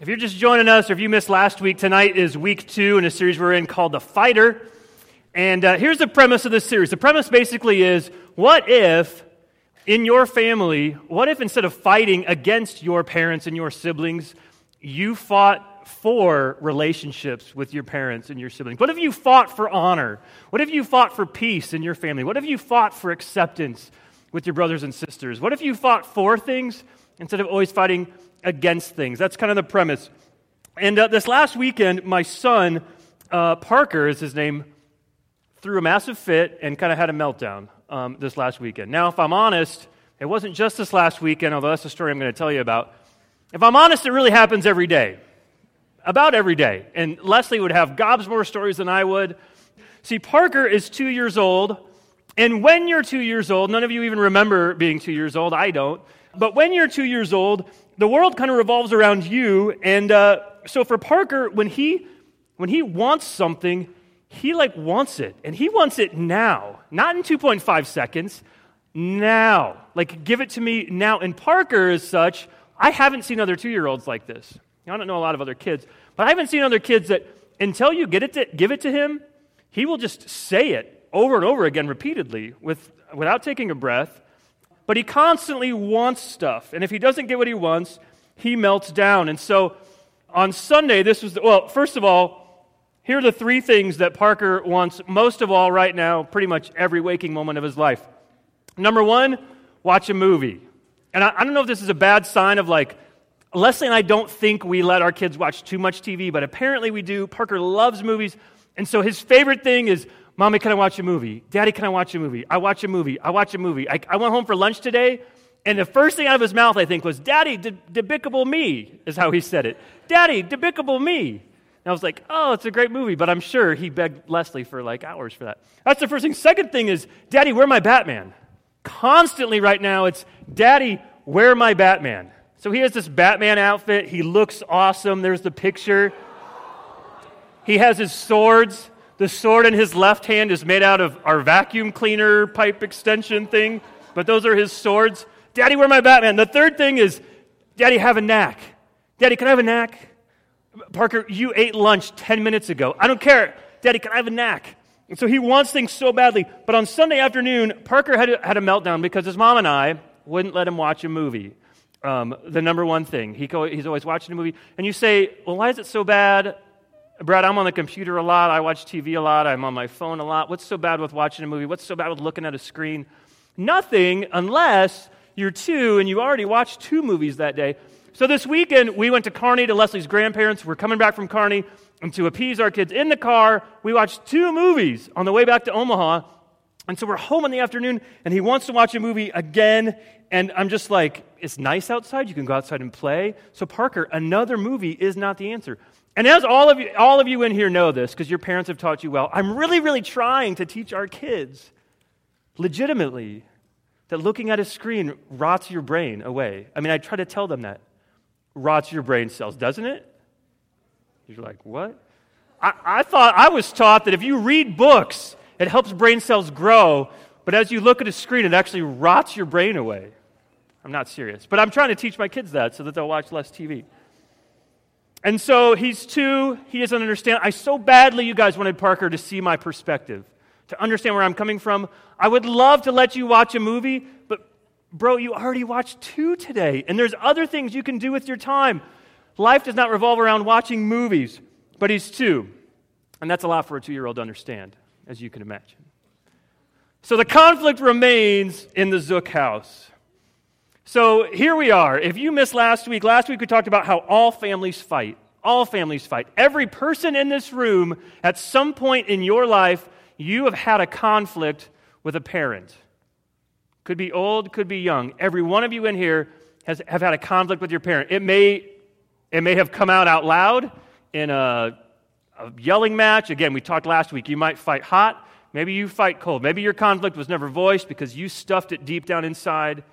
If you're just joining us or if you missed last week, tonight is week two in a series we're in called The Fighter. And uh, here's the premise of this series. The premise basically is what if in your family, what if instead of fighting against your parents and your siblings, you fought for relationships with your parents and your siblings? What if you fought for honor? What if you fought for peace in your family? What if you fought for acceptance with your brothers and sisters? What if you fought for things instead of always fighting against things. That's kind of the premise. And uh, this last weekend, my son, uh, Parker is his name, threw a massive fit and kind of had a meltdown um, this last weekend. Now, if I'm honest, it wasn't just this last weekend, although that's the story I'm going to tell you about. If I'm honest, it really happens every day. About every day. And Leslie would have gobs more stories than I would. See, Parker is two years old. And when you're two years old, none of you even remember being two years old. I don't. But when you're two years old, the world kind of revolves around you. And uh, so for Parker, when he, when he wants something, he like wants it. And he wants it now, not in 2.5 seconds, now. Like, give it to me now. And Parker is such, I haven't seen other two year olds like this. I don't know a lot of other kids, but I haven't seen other kids that until you get it to, give it to him, he will just say it over and over again repeatedly with, without taking a breath but he constantly wants stuff. And if he doesn't get what he wants, he melts down. And so on Sunday, this was, the, well, first of all, here are the three things that Parker wants most of all right now, pretty much every waking moment of his life. Number one, watch a movie. And I, I don't know if this is a bad sign of like, Leslie and I don't think we let our kids watch too much TV, but apparently we do. Parker loves movies. And so his favorite thing is Mommy, can I watch a movie? Daddy, can I watch a movie? I watch a movie. I watch a movie. I, I went home for lunch today, and the first thing out of his mouth, I think, was, Daddy, de- debicable me, is how he said it. Daddy, debicable me. And I was like, oh, it's a great movie, but I'm sure he begged Leslie for like hours for that. That's the first thing. Second thing is, Daddy, where my Batman? Constantly right now, it's, Daddy, where my Batman? So he has this Batman outfit. He looks awesome. There's the picture. He has his swords. The sword in his left hand is made out of our vacuum cleaner pipe extension thing, but those are his swords. Daddy, where my Batman? The third thing is, Daddy, have a knack. Daddy, can I have a knack? Parker, you ate lunch 10 minutes ago. I don't care. Daddy, can I have a knack? And so he wants things so badly. But on Sunday afternoon, Parker had a, had a meltdown because his mom and I wouldn't let him watch a movie. Um, the number one thing. He go, he's always watching a movie. And you say, well, why is it so bad? Brad, I'm on the computer a lot. I watch TV a lot. I'm on my phone a lot. What's so bad with watching a movie? What's so bad with looking at a screen? Nothing unless you're two and you already watched two movies that day. So this weekend, we went to Kearney to Leslie's grandparents. We're coming back from Kearney. And to appease our kids in the car, we watched two movies on the way back to Omaha. And so we're home in the afternoon, and he wants to watch a movie again. And I'm just like, it's nice outside. You can go outside and play. So, Parker, another movie is not the answer. And as all of you, all of you in here know this, because your parents have taught you well, I'm really, really trying to teach our kids legitimately that looking at a screen rots your brain away. I mean, I try to tell them that. Rots your brain cells, doesn't it? You're like, what? I, I thought I was taught that if you read books, it helps brain cells grow, but as you look at a screen, it actually rots your brain away. I'm not serious. But I'm trying to teach my kids that so that they'll watch less TV. And so he's two, he doesn't understand. I so badly, you guys, wanted Parker to see my perspective, to understand where I'm coming from. I would love to let you watch a movie, but bro, you already watched two today, and there's other things you can do with your time. Life does not revolve around watching movies, but he's two. And that's a lot for a two year old to understand, as you can imagine. So the conflict remains in the Zook house. So here we are. If you missed last week, last week we talked about how all families fight. All families fight. Every person in this room, at some point in your life, you have had a conflict with a parent. Could be old, could be young. Every one of you in here has have had a conflict with your parent. It may, it may have come out out loud in a, a yelling match. Again, we talked last week. You might fight hot. Maybe you fight cold. Maybe your conflict was never voiced because you stuffed it deep down inside.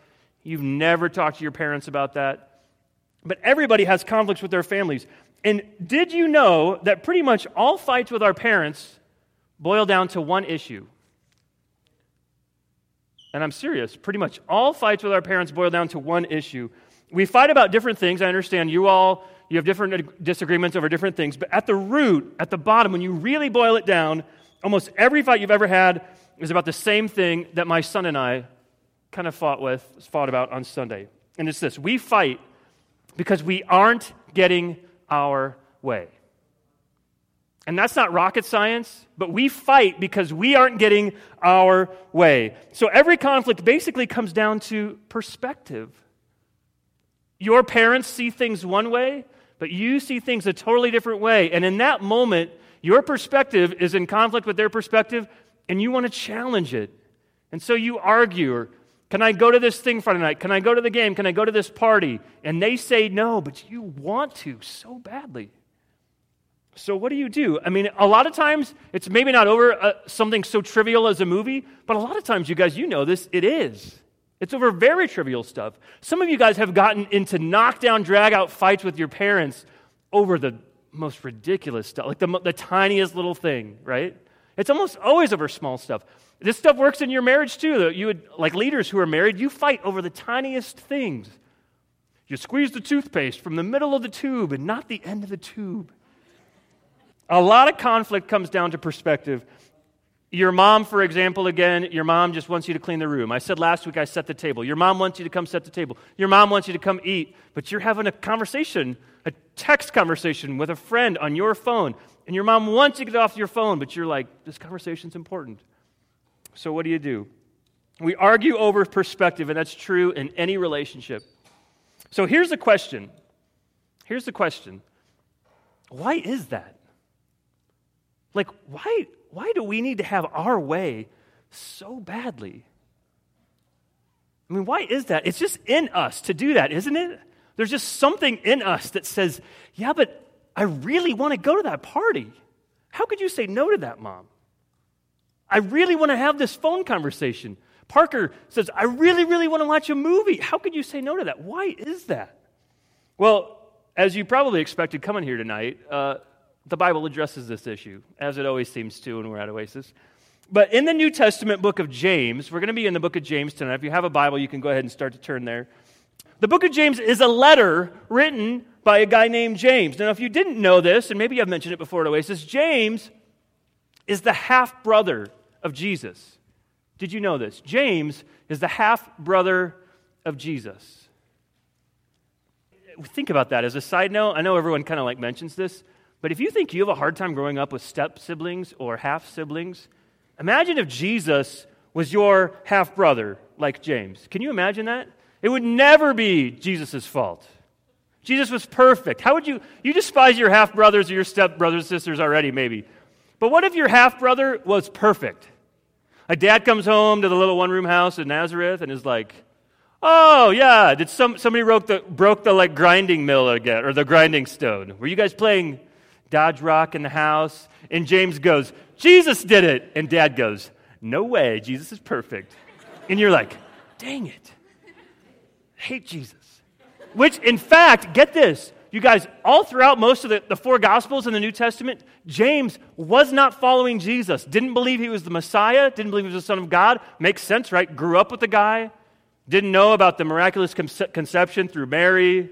You've never talked to your parents about that. But everybody has conflicts with their families. And did you know that pretty much all fights with our parents boil down to one issue? And I'm serious. Pretty much all fights with our parents boil down to one issue. We fight about different things. I understand you all you have different disagreements over different things, but at the root, at the bottom, when you really boil it down, almost every fight you've ever had is about the same thing that my son and I kind of fought with, fought about on Sunday. And it's this we fight because we aren't getting our way. And that's not rocket science, but we fight because we aren't getting our way. So every conflict basically comes down to perspective. Your parents see things one way, but you see things a totally different way. And in that moment, your perspective is in conflict with their perspective, and you want to challenge it. And so you argue, or can I go to this thing Friday night? Can I go to the game? Can I go to this party? And they say no, but you want to so badly. So, what do you do? I mean, a lot of times it's maybe not over uh, something so trivial as a movie, but a lot of times, you guys, you know this, it is. It's over very trivial stuff. Some of you guys have gotten into knockdown, drag out fights with your parents over the most ridiculous stuff, like the, the tiniest little thing, right? It's almost always over small stuff. This stuff works in your marriage too. You would, like leaders who are married, you fight over the tiniest things. You squeeze the toothpaste from the middle of the tube and not the end of the tube. A lot of conflict comes down to perspective. Your mom, for example, again, your mom just wants you to clean the room. I said last week I set the table. Your mom wants you to come set the table. Your mom wants you to come eat, but you're having a conversation, a text conversation with a friend on your phone. And your mom wants you to get off your phone, but you're like, this conversation's important. So what do you do? We argue over perspective, and that's true in any relationship. So here's the question. Here's the question. Why is that? Like, why, why do we need to have our way so badly? I mean, why is that? It's just in us to do that, isn't it? There's just something in us that says, yeah, but I really want to go to that party. How could you say no to that, mom? I really want to have this phone conversation. Parker says, I really, really want to watch a movie. How could you say no to that? Why is that? Well, as you probably expected coming here tonight, uh, the Bible addresses this issue, as it always seems to when we're at Oasis. But in the New Testament book of James, we're going to be in the book of James tonight. If you have a Bible, you can go ahead and start to turn there. The book of James is a letter written by a guy named James. Now, if you didn't know this, and maybe I've mentioned it before at Oasis, James is the half brother of Jesus. Did you know this? James is the half brother of Jesus. Think about that as a side note. I know everyone kind of like mentions this, but if you think you have a hard time growing up with step siblings or half siblings, imagine if Jesus was your half brother like James. Can you imagine that? It would never be Jesus' fault. Jesus was perfect. How would you, you despise your half brothers or your step brothers and sisters already, maybe. But what if your half brother was perfect? A dad comes home to the little one room house in Nazareth and is like, Oh, yeah, did some, somebody broke the, broke the like grinding mill again, or the grinding stone? Were you guys playing Dodge Rock in the house. And James goes, Jesus did it. And dad goes, No way, Jesus is perfect. And you're like, Dang it. I hate Jesus. Which, in fact, get this, you guys, all throughout most of the, the four Gospels in the New Testament, James was not following Jesus, didn't believe he was the Messiah, didn't believe he was the Son of God. Makes sense, right? Grew up with the guy, didn't know about the miraculous conception through Mary,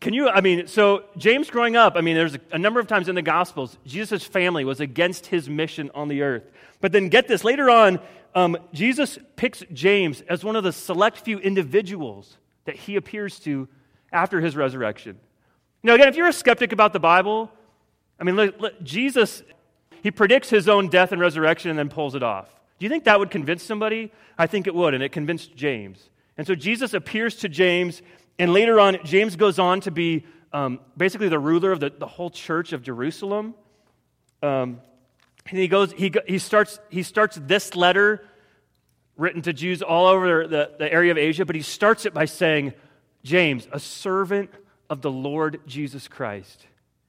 can you, I mean, so James growing up, I mean, there's a, number of times in the Gospels, Jesus' family was against his mission on the earth. But then get this, later on, um, Jesus picks James as one of the select few individuals that he appears to after his resurrection. Now, again, if you're a skeptic about the Bible, I mean, look, look, Jesus, he predicts his own death and resurrection and then pulls it off. Do you think that would convince somebody? I think it would, and it convinced James. And so Jesus appears to James and later on, James goes on to be um, basically the ruler of the, the whole church of Jerusalem. Um, and he goes, he, he, starts, he starts this letter written to Jews all over the, the area of Asia, but he starts it by saying, James, a servant of the Lord Jesus Christ.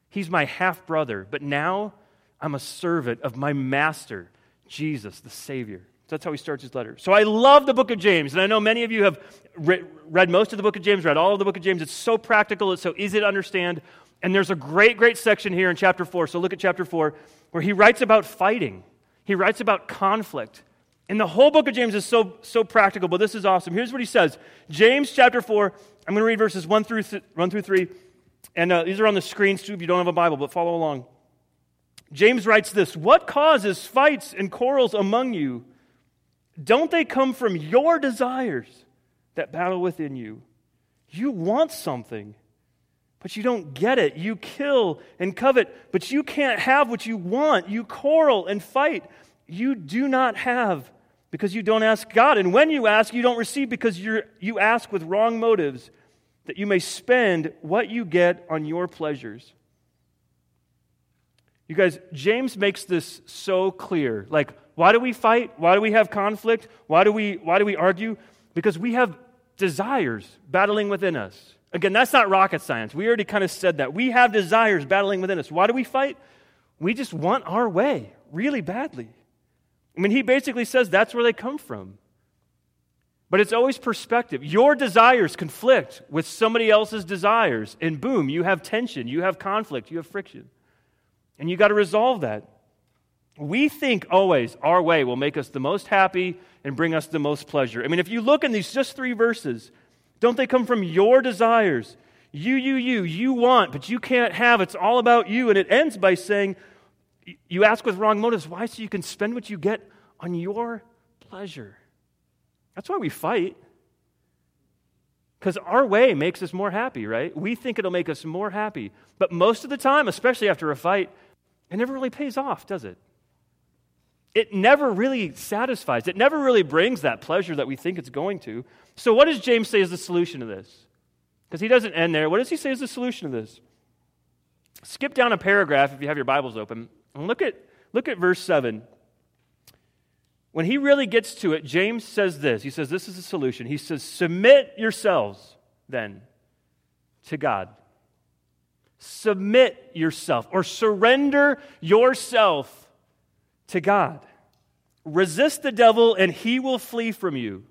He's my half brother, but now I'm a servant of my master, Jesus, the Savior. That's how he starts his letter. So I love the book of James, and I know many of you have re- read most of the book of James, read all of the book of James. It's so practical, it's so easy to understand. And there's a great, great section here in chapter 4. So look at chapter 4, where he writes about fighting, he writes about conflict. And the whole book of James is so, so practical, but this is awesome. Here's what he says James chapter 4, I'm going to read verses 1 through, th- 1 through 3. And uh, these are on the screens too if you don't have a Bible, but follow along. James writes this What causes fights and quarrels among you? Don't they come from your desires that battle within you? You want something, but you don't get it. You kill and covet, but you can't have what you want. You quarrel and fight. You do not have because you don't ask God. And when you ask, you don't receive because you you ask with wrong motives, that you may spend what you get on your pleasures. You guys, James makes this so clear. Like, why do we fight? Why do we have conflict? Why do we, why do we argue? Because we have desires battling within us. Again, that's not rocket science. We already kind of said that. We have desires battling within us. Why do we fight? We just want our way really badly. I mean, he basically says that's where they come from. But it's always perspective. Your desires conflict with somebody else's desires, and boom, you have tension, you have conflict, you have friction. And you got to resolve that. We think always our way will make us the most happy and bring us the most pleasure. I mean, if you look in these just three verses, don't they come from your desires? You, you, you, you want, but you can't have. It's all about you. And it ends by saying, you ask with wrong motives. Why? So you can spend what you get on your pleasure. That's why we fight. Because our way makes us more happy, right? We think it'll make us more happy. But most of the time, especially after a fight, it never really pays off, does it? It never really satisfies. It never really brings that pleasure that we think it's going to. So, what does James say is the solution to this? Because he doesn't end there. What does he say is the solution to this? Skip down a paragraph if you have your Bibles open and look at, look at verse 7. When he really gets to it, James says this. He says, This is the solution. He says, Submit yourselves then to God submit yourself or surrender yourself to God. Resist the devil and he will flee from you.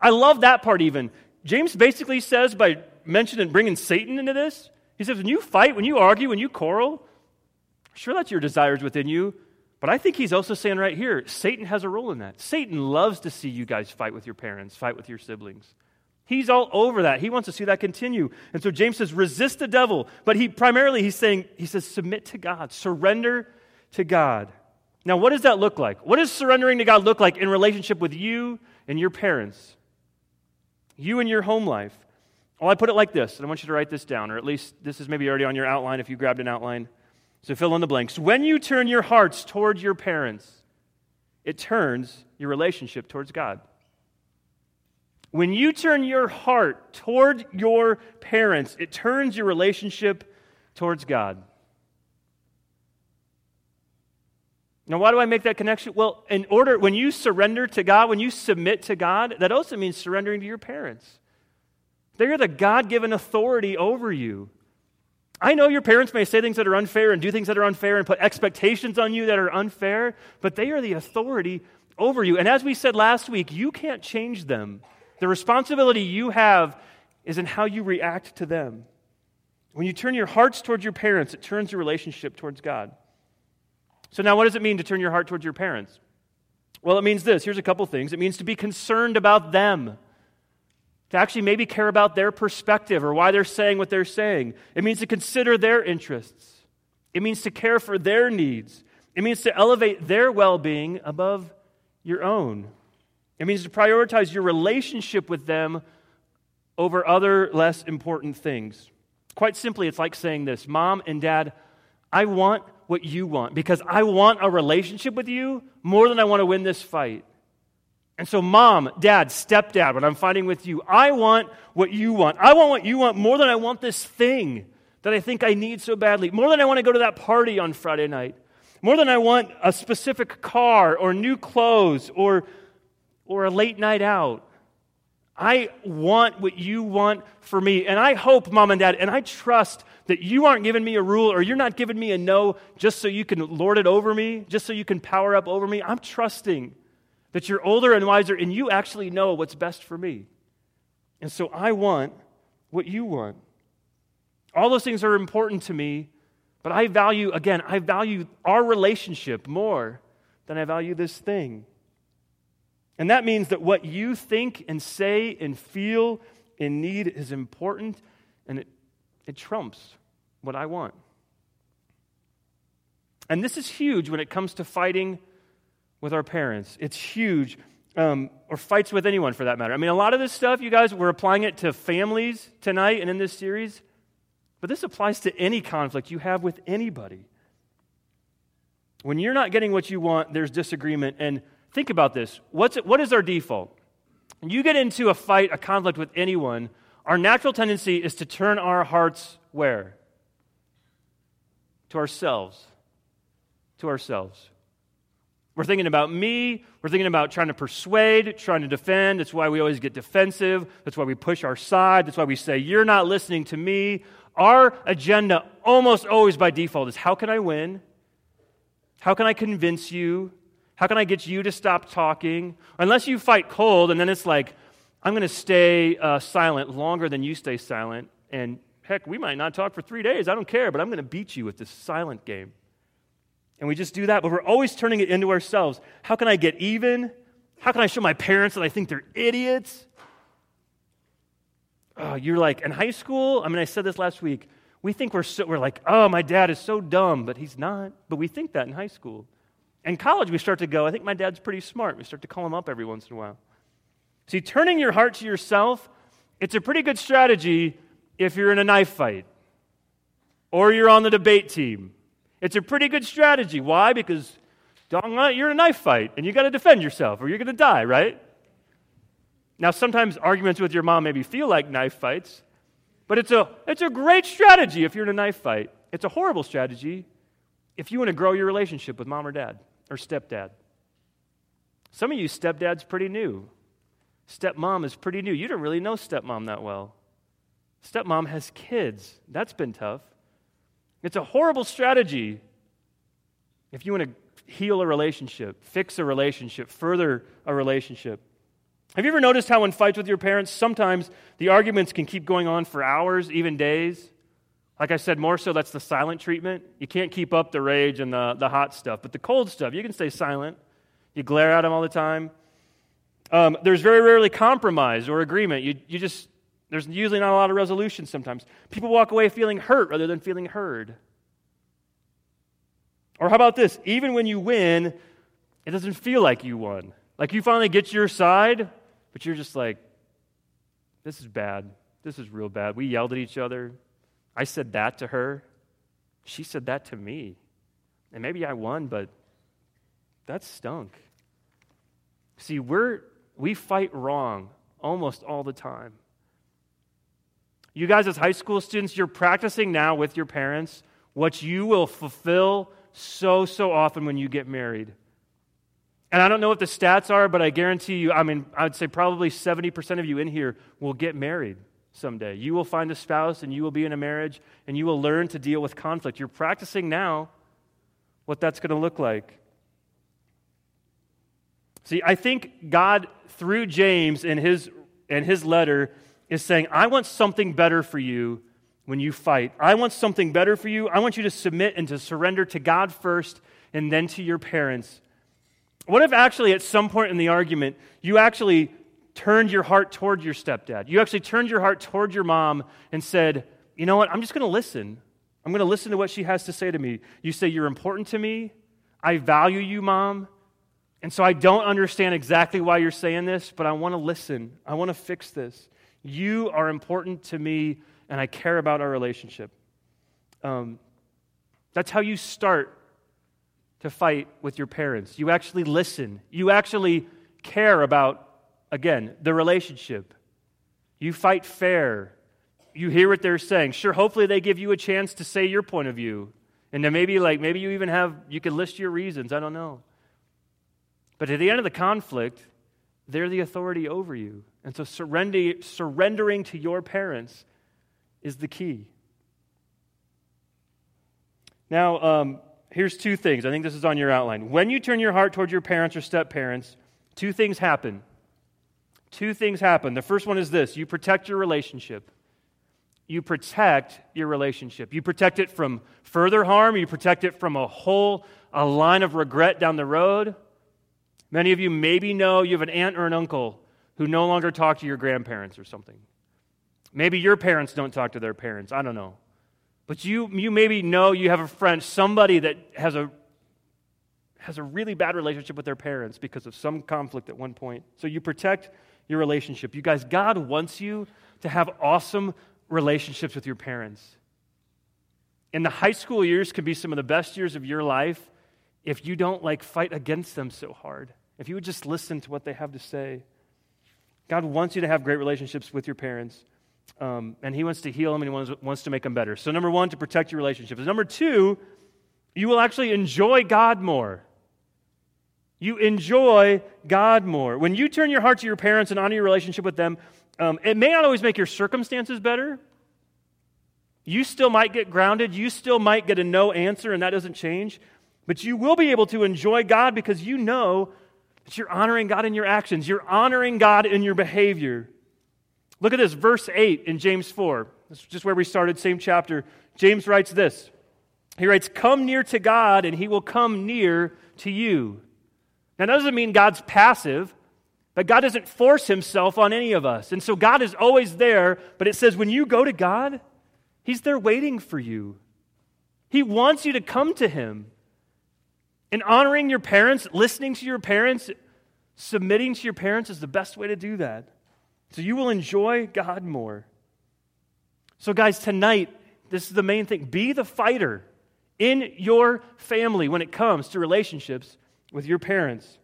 I love that part even. James basically says by mentioning bringing Satan into this, he says, when you fight, when you argue, when you quarrel, sure that's your desires within you, but I think he's also saying right here, Satan has a role in that. Satan loves to see you guys fight with your parents, fight with your siblings. He's all over that. He wants to see that continue. And so James says, resist the devil. But he primarily he's saying, he says, submit to God, surrender to God. Now, what does that look like? What does surrendering to God look like in relationship with you and your parents? You and your home life? Well, I put it like this, and I want you to write this down, or at least this is maybe already on your outline if you grabbed an outline. So fill in the blanks. When you turn your hearts towards your parents, it turns your relationship towards God. When you turn your heart toward your parents, it turns your relationship towards God. Now, why do I make that connection? Well, in order, when you surrender to God, when you submit to God, that also means surrendering to your parents. They're the God given authority over you. I know your parents may say things that are unfair and do things that are unfair and put expectations on you that are unfair, but they are the authority over you. And as we said last week, you can't change them. The responsibility you have is in how you react to them. When you turn your hearts towards your parents, it turns your relationship towards God. So, now what does it mean to turn your heart towards your parents? Well, it means this. Here's a couple things. It means to be concerned about them, to actually maybe care about their perspective or why they're saying what they're saying. It means to consider their interests, it means to care for their needs, it means to elevate their well being above your own. It means to prioritize your relationship with them over other less important things. Quite simply, it's like saying this Mom and Dad, I want what you want because I want a relationship with you more than I want to win this fight. And so, mom, dad, stepdad, when I'm fighting with you, I want what you want. I want what you want more than I want this thing that I think I need so badly, more than I want to go to that party on Friday night, more than I want a specific car or new clothes or or a late night out. I want what you want for me. And I hope, mom and dad, and I trust that you aren't giving me a rule or you're not giving me a no just so you can lord it over me, just so you can power up over me. I'm trusting that you're older and wiser and you actually know what's best for me. And so I want what you want. All those things are important to me, but I value, again, I value our relationship more than I value this thing. And that means that what you think and say and feel and need is important, and it it trumps what I want. And this is huge when it comes to fighting with our parents. It's huge, um, or fights with anyone for that matter. I mean, a lot of this stuff, you guys, we're applying it to families tonight and in this series, but this applies to any conflict you have with anybody. When you're not getting what you want, there's disagreement. And think about this What's what is our default? When you get into a fight, a conflict with anyone, our natural tendency is to turn our hearts where? To ourselves. To ourselves. We're thinking about me. We're thinking about trying to persuade, trying to defend. That's why we always get defensive. That's why we push our side. That's why we say, You're not listening to me. Our agenda, almost always by default, is how can I win? How can I convince you? How can I get you to stop talking? Unless you fight cold, and then it's like, I'm going to stay uh, silent longer than you stay silent. And heck, we might not talk for three days. I don't care, but I'm going to beat you with this silent game. And we just do that, but we're always turning it into ourselves. How can I get even? How can I show my parents that I think they're idiots? Oh, you're like, in high school, I mean, I said this last week. We think we're, so, we're like, oh, my dad is so dumb, but he's not. But we think that in high school. In college, we start to go, I think my dad's pretty smart. We start to call him up every once in a while. See, turning your heart to yourself, it's a pretty good strategy if you're in a knife fight or you're on the debate team. It's a pretty good strategy. Why? Because uh, you're in a knife fight and you got to defend yourself or you're going to die, right? Now, sometimes arguments with your mom maybe feel like knife fights, but it's a, it's a great strategy if you're in a knife fight. It's a horrible strategy if you want to grow your relationship with mom or dad or stepdad. Some of you stepdad's pretty new. Stepmom is pretty new. You don't really know stepmom that well. Stepmom has kids. That's been tough. It's a horrible strategy if you want to heal a relationship, fix a relationship, further a relationship. Have you ever noticed how, in fights with your parents, sometimes the arguments can keep going on for hours, even days? Like I said, more so that's the silent treatment. You can't keep up the rage and the, the hot stuff, but the cold stuff, you can stay silent. You glare at them all the time. Um, there's very rarely compromise or agreement. You, you just, there's usually not a lot of resolution sometimes. People walk away feeling hurt rather than feeling heard. Or how about this? Even when you win, it doesn't feel like you won. Like you finally get your side, but you're just like, this is bad. This is real bad. We yelled at each other. I said that to her. She said that to me. And maybe I won, but that stunk. See, we're we fight wrong almost all the time. You guys, as high school students, you're practicing now with your parents what you will fulfill so, so often when you get married. And I don't know what the stats are, but I guarantee you, I mean, I would say probably 70% of you in here will get married someday. You will find a spouse and you will be in a marriage and you will learn to deal with conflict. You're practicing now what that's going to look like. See, I think God, through James in his, in his letter, is saying, I want something better for you when you fight. I want something better for you. I want you to submit and to surrender to God first and then to your parents. What if actually at some point in the argument, you actually turned your heart toward your stepdad? You actually turned your heart toward your mom and said, You know what? I'm just going to listen. I'm going to listen to what she has to say to me. You say, You're important to me. I value you, mom. And so I don't understand exactly why you're saying this, but I want to listen. I want to fix this. You are important to me, and I care about our relationship. Um, that's how you start to fight with your parents. You actually listen. You actually care about, again, the relationship. You fight fair. You hear what they're saying. Sure, hopefully they give you a chance to say your point of view. And then maybe like maybe you even have you can list your reasons. I don't know. But at the end of the conflict, they're the authority over you. And so surrendering to your parents is the key. Now, um, here's two things. I think this is on your outline. When you turn your heart toward your parents or step parents, two things happen. Two things happen. The first one is this you protect your relationship. You protect your relationship. You protect it from further harm. You protect it from a whole a line of regret down the road. Many of you maybe know you have an aunt or an uncle who no longer talk to your grandparents or something. Maybe your parents don't talk to their parents. I don't know. But you, you maybe know you have a friend, somebody that has a, has a really bad relationship with their parents because of some conflict at one point. So you protect your relationship. You guys, God wants you to have awesome relationships with your parents. And the high school years can be some of the best years of your life if you don't like fight against them so hard. If you would just listen to what they have to say. God wants you to have great relationships with your parents. Um, and he wants to heal them and he wants, wants to make them better. So, number one, to protect your relationships. Number two, you will actually enjoy God more. You enjoy God more. When you turn your heart to your parents and honor your relationship with them, um, it may not always make your circumstances better. You still might get grounded. You still might get a no answer, and that doesn't change. But you will be able to enjoy God because you know that you're honoring God in your actions, you're honoring God in your behavior. Look at this, verse 8 in James 4. This is just where we started, same chapter. James writes this. He writes, Come near to God, and he will come near to you. Now, that doesn't mean God's passive, but God doesn't force himself on any of us. And so God is always there, but it says when you go to God, he's there waiting for you. He wants you to come to him. And honoring your parents, listening to your parents, submitting to your parents is the best way to do that. So you will enjoy God more. So, guys, tonight, this is the main thing be the fighter in your family when it comes to relationships with your parents.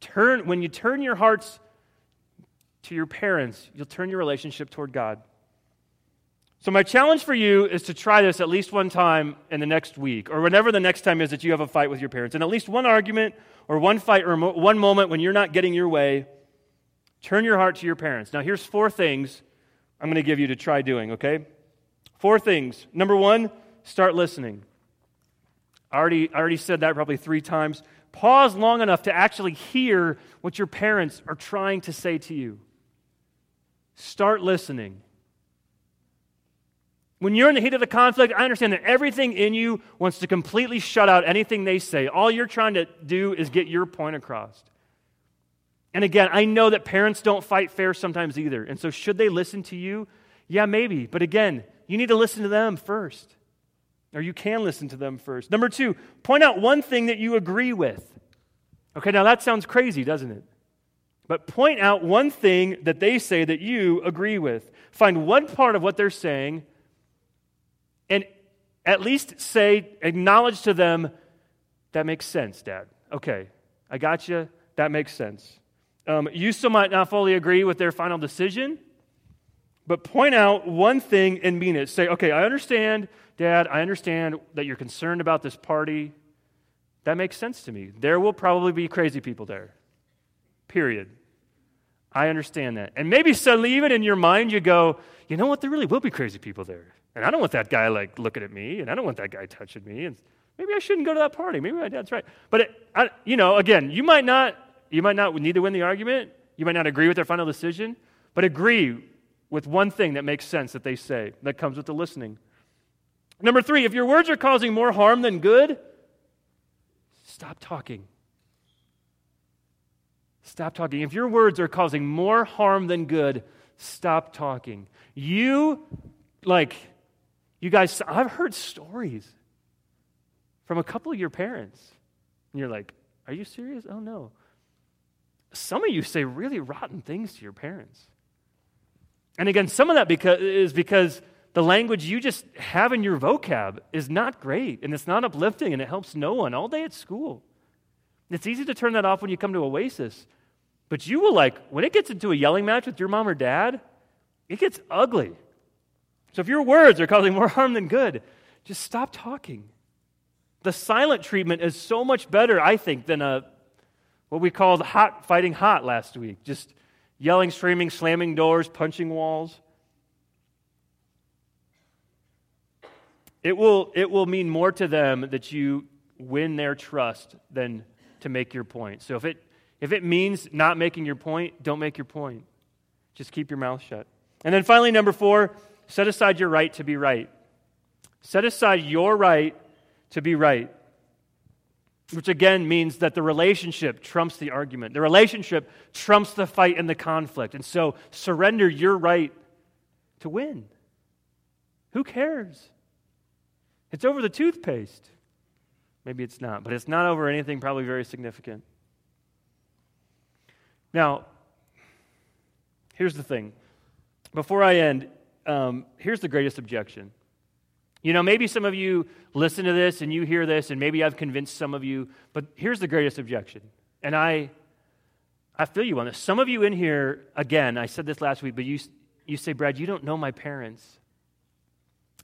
Turn, when you turn your hearts to your parents, you'll turn your relationship toward God. So, my challenge for you is to try this at least one time in the next week, or whenever the next time is that you have a fight with your parents. And at least one argument, or one fight, or one moment when you're not getting your way, turn your heart to your parents. Now, here's four things I'm going to give you to try doing, okay? Four things. Number one, start listening. I already, I already said that probably three times. Pause long enough to actually hear what your parents are trying to say to you. Start listening. When you're in the heat of the conflict, I understand that everything in you wants to completely shut out anything they say. All you're trying to do is get your point across. And again, I know that parents don't fight fair sometimes either. And so, should they listen to you? Yeah, maybe. But again, you need to listen to them first. Or you can listen to them first. Number two, point out one thing that you agree with. Okay, now that sounds crazy, doesn't it? But point out one thing that they say that you agree with. Find one part of what they're saying and at least say, acknowledge to them, that makes sense, Dad. Okay, I got you. That makes sense. Um, you still might not fully agree with their final decision, but point out one thing and mean it. Say, okay, I understand, Dad, I understand that you're concerned about this party. That makes sense to me. There will probably be crazy people there. Period. I understand that. And maybe suddenly, even in your mind, you go, you know what? There really will be crazy people there. And I don't want that guy like looking at me, and I don't want that guy touching me. And maybe I shouldn't go to that party. Maybe my dad's right. But it, I, you know, again, you might not, you might not need to win the argument. You might not agree with their final decision, but agree with one thing that makes sense that they say that comes with the listening. Number three, if your words are causing more harm than good, stop talking. Stop talking. If your words are causing more harm than good, stop talking. You, like, you guys, I've heard stories from a couple of your parents. And you're like, are you serious? Oh, no. Some of you say really rotten things to your parents. And again, some of that because, is because the language you just have in your vocab is not great and it's not uplifting and it helps no one all day at school. It's easy to turn that off when you come to Oasis. But you will like, when it gets into a yelling match with your mom or dad, it gets ugly. So if your words are causing more harm than good, just stop talking. The silent treatment is so much better, I think, than a what we called hot fighting hot last week. Just yelling, screaming, slamming doors, punching walls. It will, it will mean more to them that you win their trust than to make your point. So if it, if it means not making your point, don't make your point. Just keep your mouth shut. And then finally, number four, set aside your right to be right. Set aside your right to be right. Which again means that the relationship trumps the argument. The relationship trumps the fight and the conflict. And so surrender your right to win. Who cares? It's over the toothpaste. Maybe it's not, but it's not over anything probably very significant. Now, here's the thing. Before I end, um, here's the greatest objection. You know, maybe some of you listen to this and you hear this, and maybe I've convinced some of you, but here's the greatest objection. And I, I feel you on this. Some of you in here, again, I said this last week, but you, you say, Brad, you don't know my parents.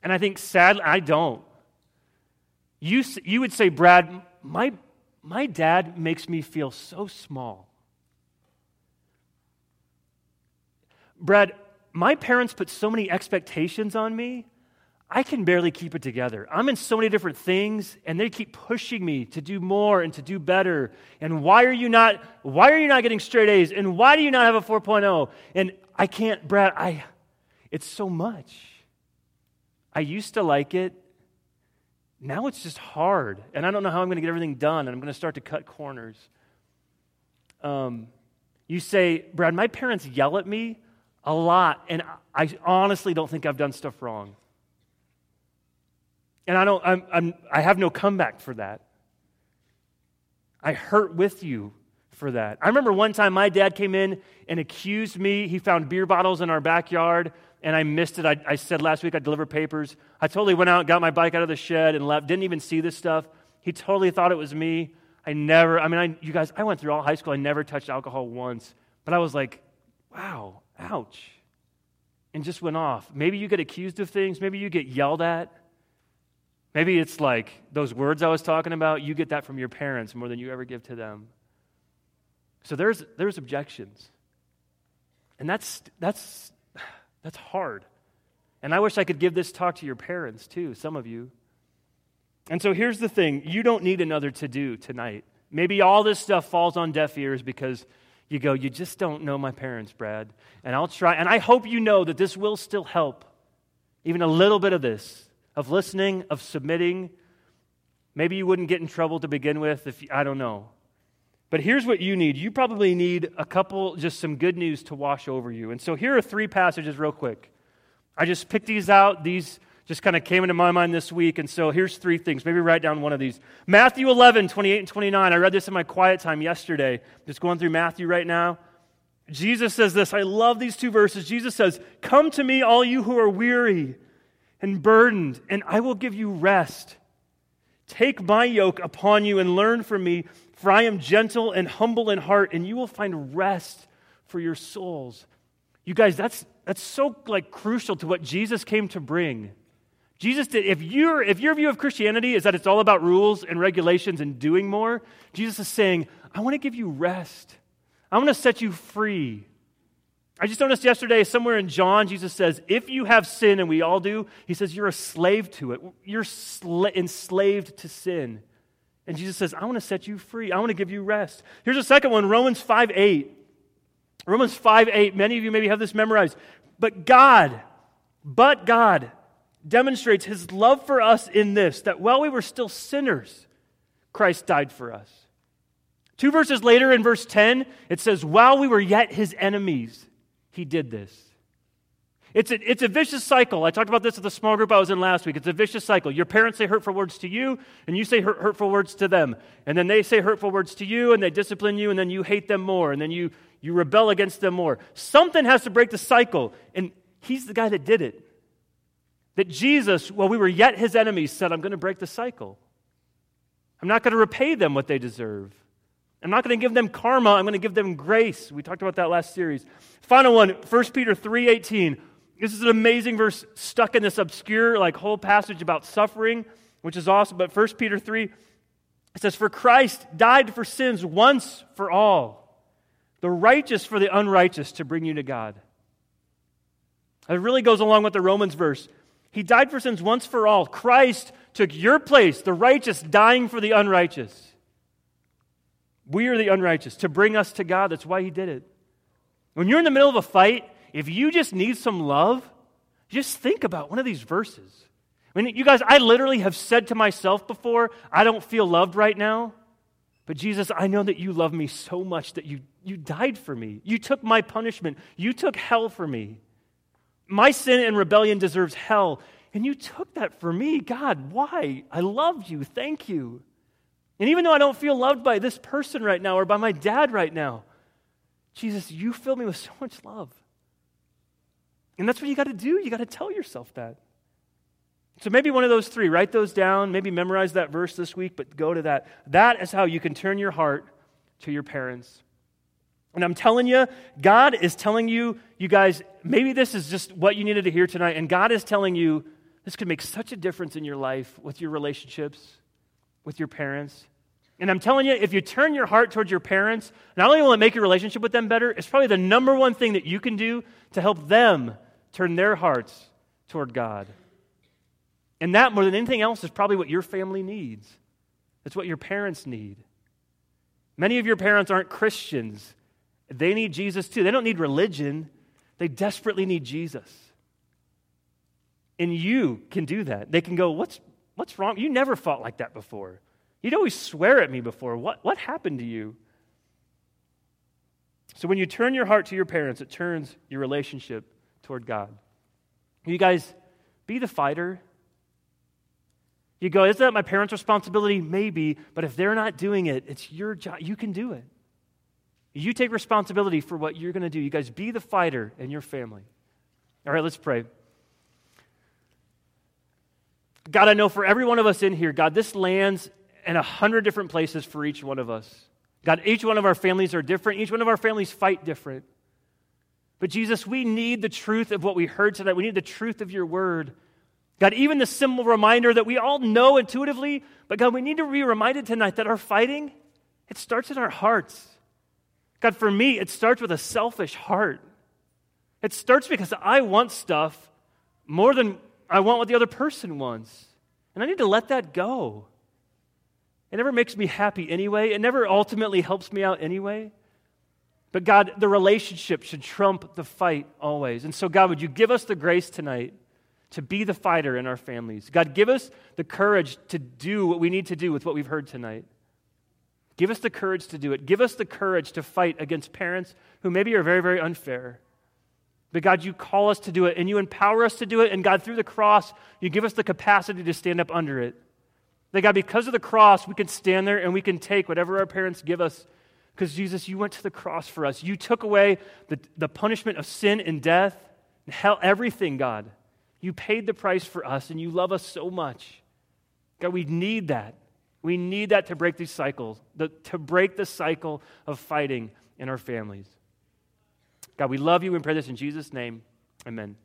And I think, sadly, I don't. You, you would say, Brad, my, my dad makes me feel so small. Brad, my parents put so many expectations on me, I can barely keep it together. I'm in so many different things, and they keep pushing me to do more and to do better. And why are you not, why are you not getting straight A's? And why do you not have a 4.0? And I can't, Brad, I, it's so much. I used to like it. Now it's just hard. And I don't know how I'm going to get everything done, and I'm going to start to cut corners. Um, you say, Brad, my parents yell at me a lot, and I honestly don't think I've done stuff wrong. And I don't, I'm, I'm, I have no comeback for that. I hurt with you for that. I remember one time my dad came in and accused me. He found beer bottles in our backyard, and I missed it. I, I said last week I delivered papers. I totally went out, got my bike out of the shed, and left. Didn't even see this stuff. He totally thought it was me. I never, I mean, I, you guys, I went through all high school. I never touched alcohol once. But I was like, wow, ouch. And just went off. Maybe you get accused of things. Maybe you get yelled at. Maybe it's like those words I was talking about, you get that from your parents more than you ever give to them. So there's, there's objections. And that's, that's, that's hard. And I wish I could give this talk to your parents too, some of you. And so here's the thing you don't need another to do tonight. Maybe all this stuff falls on deaf ears because you go, You just don't know my parents, Brad. And I'll try. And I hope you know that this will still help. Even a little bit of this, of listening, of submitting. Maybe you wouldn't get in trouble to begin with if, I don't know. But here's what you need. You probably need a couple, just some good news to wash over you. And so here are three passages, real quick. I just picked these out. These just kind of came into my mind this week. And so here's three things. Maybe write down one of these. Matthew 11, 28 and 29. I read this in my quiet time yesterday. Just going through Matthew right now. Jesus says this. I love these two verses. Jesus says, Come to me, all you who are weary and burdened, and I will give you rest. Take my yoke upon you and learn from me, for I am gentle and humble in heart, and you will find rest for your souls. You guys, that's, that's so like crucial to what Jesus came to bring. Jesus did, if, you if your view of Christianity is that it's all about rules and regulations and doing more, Jesus is saying, I want to give you rest. I want to set you free. I just noticed yesterday, somewhere in John, Jesus says, if you have sin, and we all do, he says, you're a slave to it. You're sla- enslaved to sin. And Jesus says, I want to set you free. I want to give you rest. Here's a second one Romans 5 8. Romans 5 8. Many of you maybe have this memorized. But God, but God demonstrates his love for us in this that while we were still sinners, Christ died for us. Two verses later in verse 10, it says, While we were yet his enemies, he did this. It's a, it's a vicious cycle. I talked about this at the small group I was in last week. It's a vicious cycle. Your parents say hurtful words to you, and you say hurt, hurtful words to them. And then they say hurtful words to you, and they discipline you, and then you hate them more, and then you, you rebel against them more. Something has to break the cycle, and he's the guy that did it. That Jesus, while we were yet his enemies, said, I'm going to break the cycle. I'm not going to repay them what they deserve. I'm not going to give them karma, I'm going to give them grace. We talked about that last series. Final one, 1 Peter 3:18. This is an amazing verse stuck in this obscure like whole passage about suffering, which is awesome, but 1 Peter 3 it says for Christ died for sins once for all, the righteous for the unrighteous to bring you to God. It really goes along with the Romans verse. He died for sins once for all. Christ took your place, the righteous dying for the unrighteous. We are the unrighteous to bring us to God. That's why he did it. When you're in the middle of a fight, if you just need some love, just think about one of these verses. I mean, you guys, I literally have said to myself before, I don't feel loved right now. But Jesus, I know that you love me so much that you, you died for me. You took my punishment. You took hell for me. My sin and rebellion deserves hell. And you took that for me. God, why? I loved you. Thank you. And even though I don't feel loved by this person right now or by my dad right now, Jesus, you fill me with so much love. And that's what you got to do. You got to tell yourself that. So maybe one of those three, write those down, maybe memorize that verse this week, but go to that. That is how you can turn your heart to your parents. And I'm telling you, God is telling you, you guys, maybe this is just what you needed to hear tonight, and God is telling you this could make such a difference in your life with your relationships, with your parents. And I'm telling you, if you turn your heart towards your parents, not only will it make your relationship with them better, it's probably the number one thing that you can do to help them turn their hearts toward God. And that, more than anything else, is probably what your family needs. It's what your parents need. Many of your parents aren't Christians. They need Jesus too. They don't need religion, they desperately need Jesus. And you can do that. They can go, What's, what's wrong? You never fought like that before. You'd always swear at me before. What, what happened to you? So when you turn your heart to your parents, it turns your relationship toward God. You guys, be the fighter. You go, is that my parents' responsibility? Maybe, but if they're not doing it, it's your job. You can do it. You take responsibility for what you're going to do. You guys be the fighter in your family. All right, let's pray. God, I know for every one of us in here, God, this lands in a hundred different places for each one of us. God, each one of our families are different. Each one of our families fight different. But Jesus, we need the truth of what we heard tonight. We need the truth of your word. God, even the simple reminder that we all know intuitively, but God, we need to be reminded tonight that our fighting, it starts in our hearts. God, for me, it starts with a selfish heart. It starts because I want stuff more than I want what the other person wants. And I need to let that go. It never makes me happy anyway. It never ultimately helps me out anyway. But God, the relationship should trump the fight always. And so, God, would you give us the grace tonight to be the fighter in our families? God, give us the courage to do what we need to do with what we've heard tonight. Give us the courage to do it. Give us the courage to fight against parents who maybe are very, very unfair. But God, you call us to do it and you empower us to do it. And God, through the cross, you give us the capacity to stand up under it. That God, because of the cross, we can stand there and we can take whatever our parents give us. Because Jesus, you went to the cross for us. You took away the, the punishment of sin and death, and hell, everything, God. You paid the price for us and you love us so much. God, we need that. We need that to break these cycles, the, to break the cycle of fighting in our families. God, we love you and pray this in Jesus' name. Amen.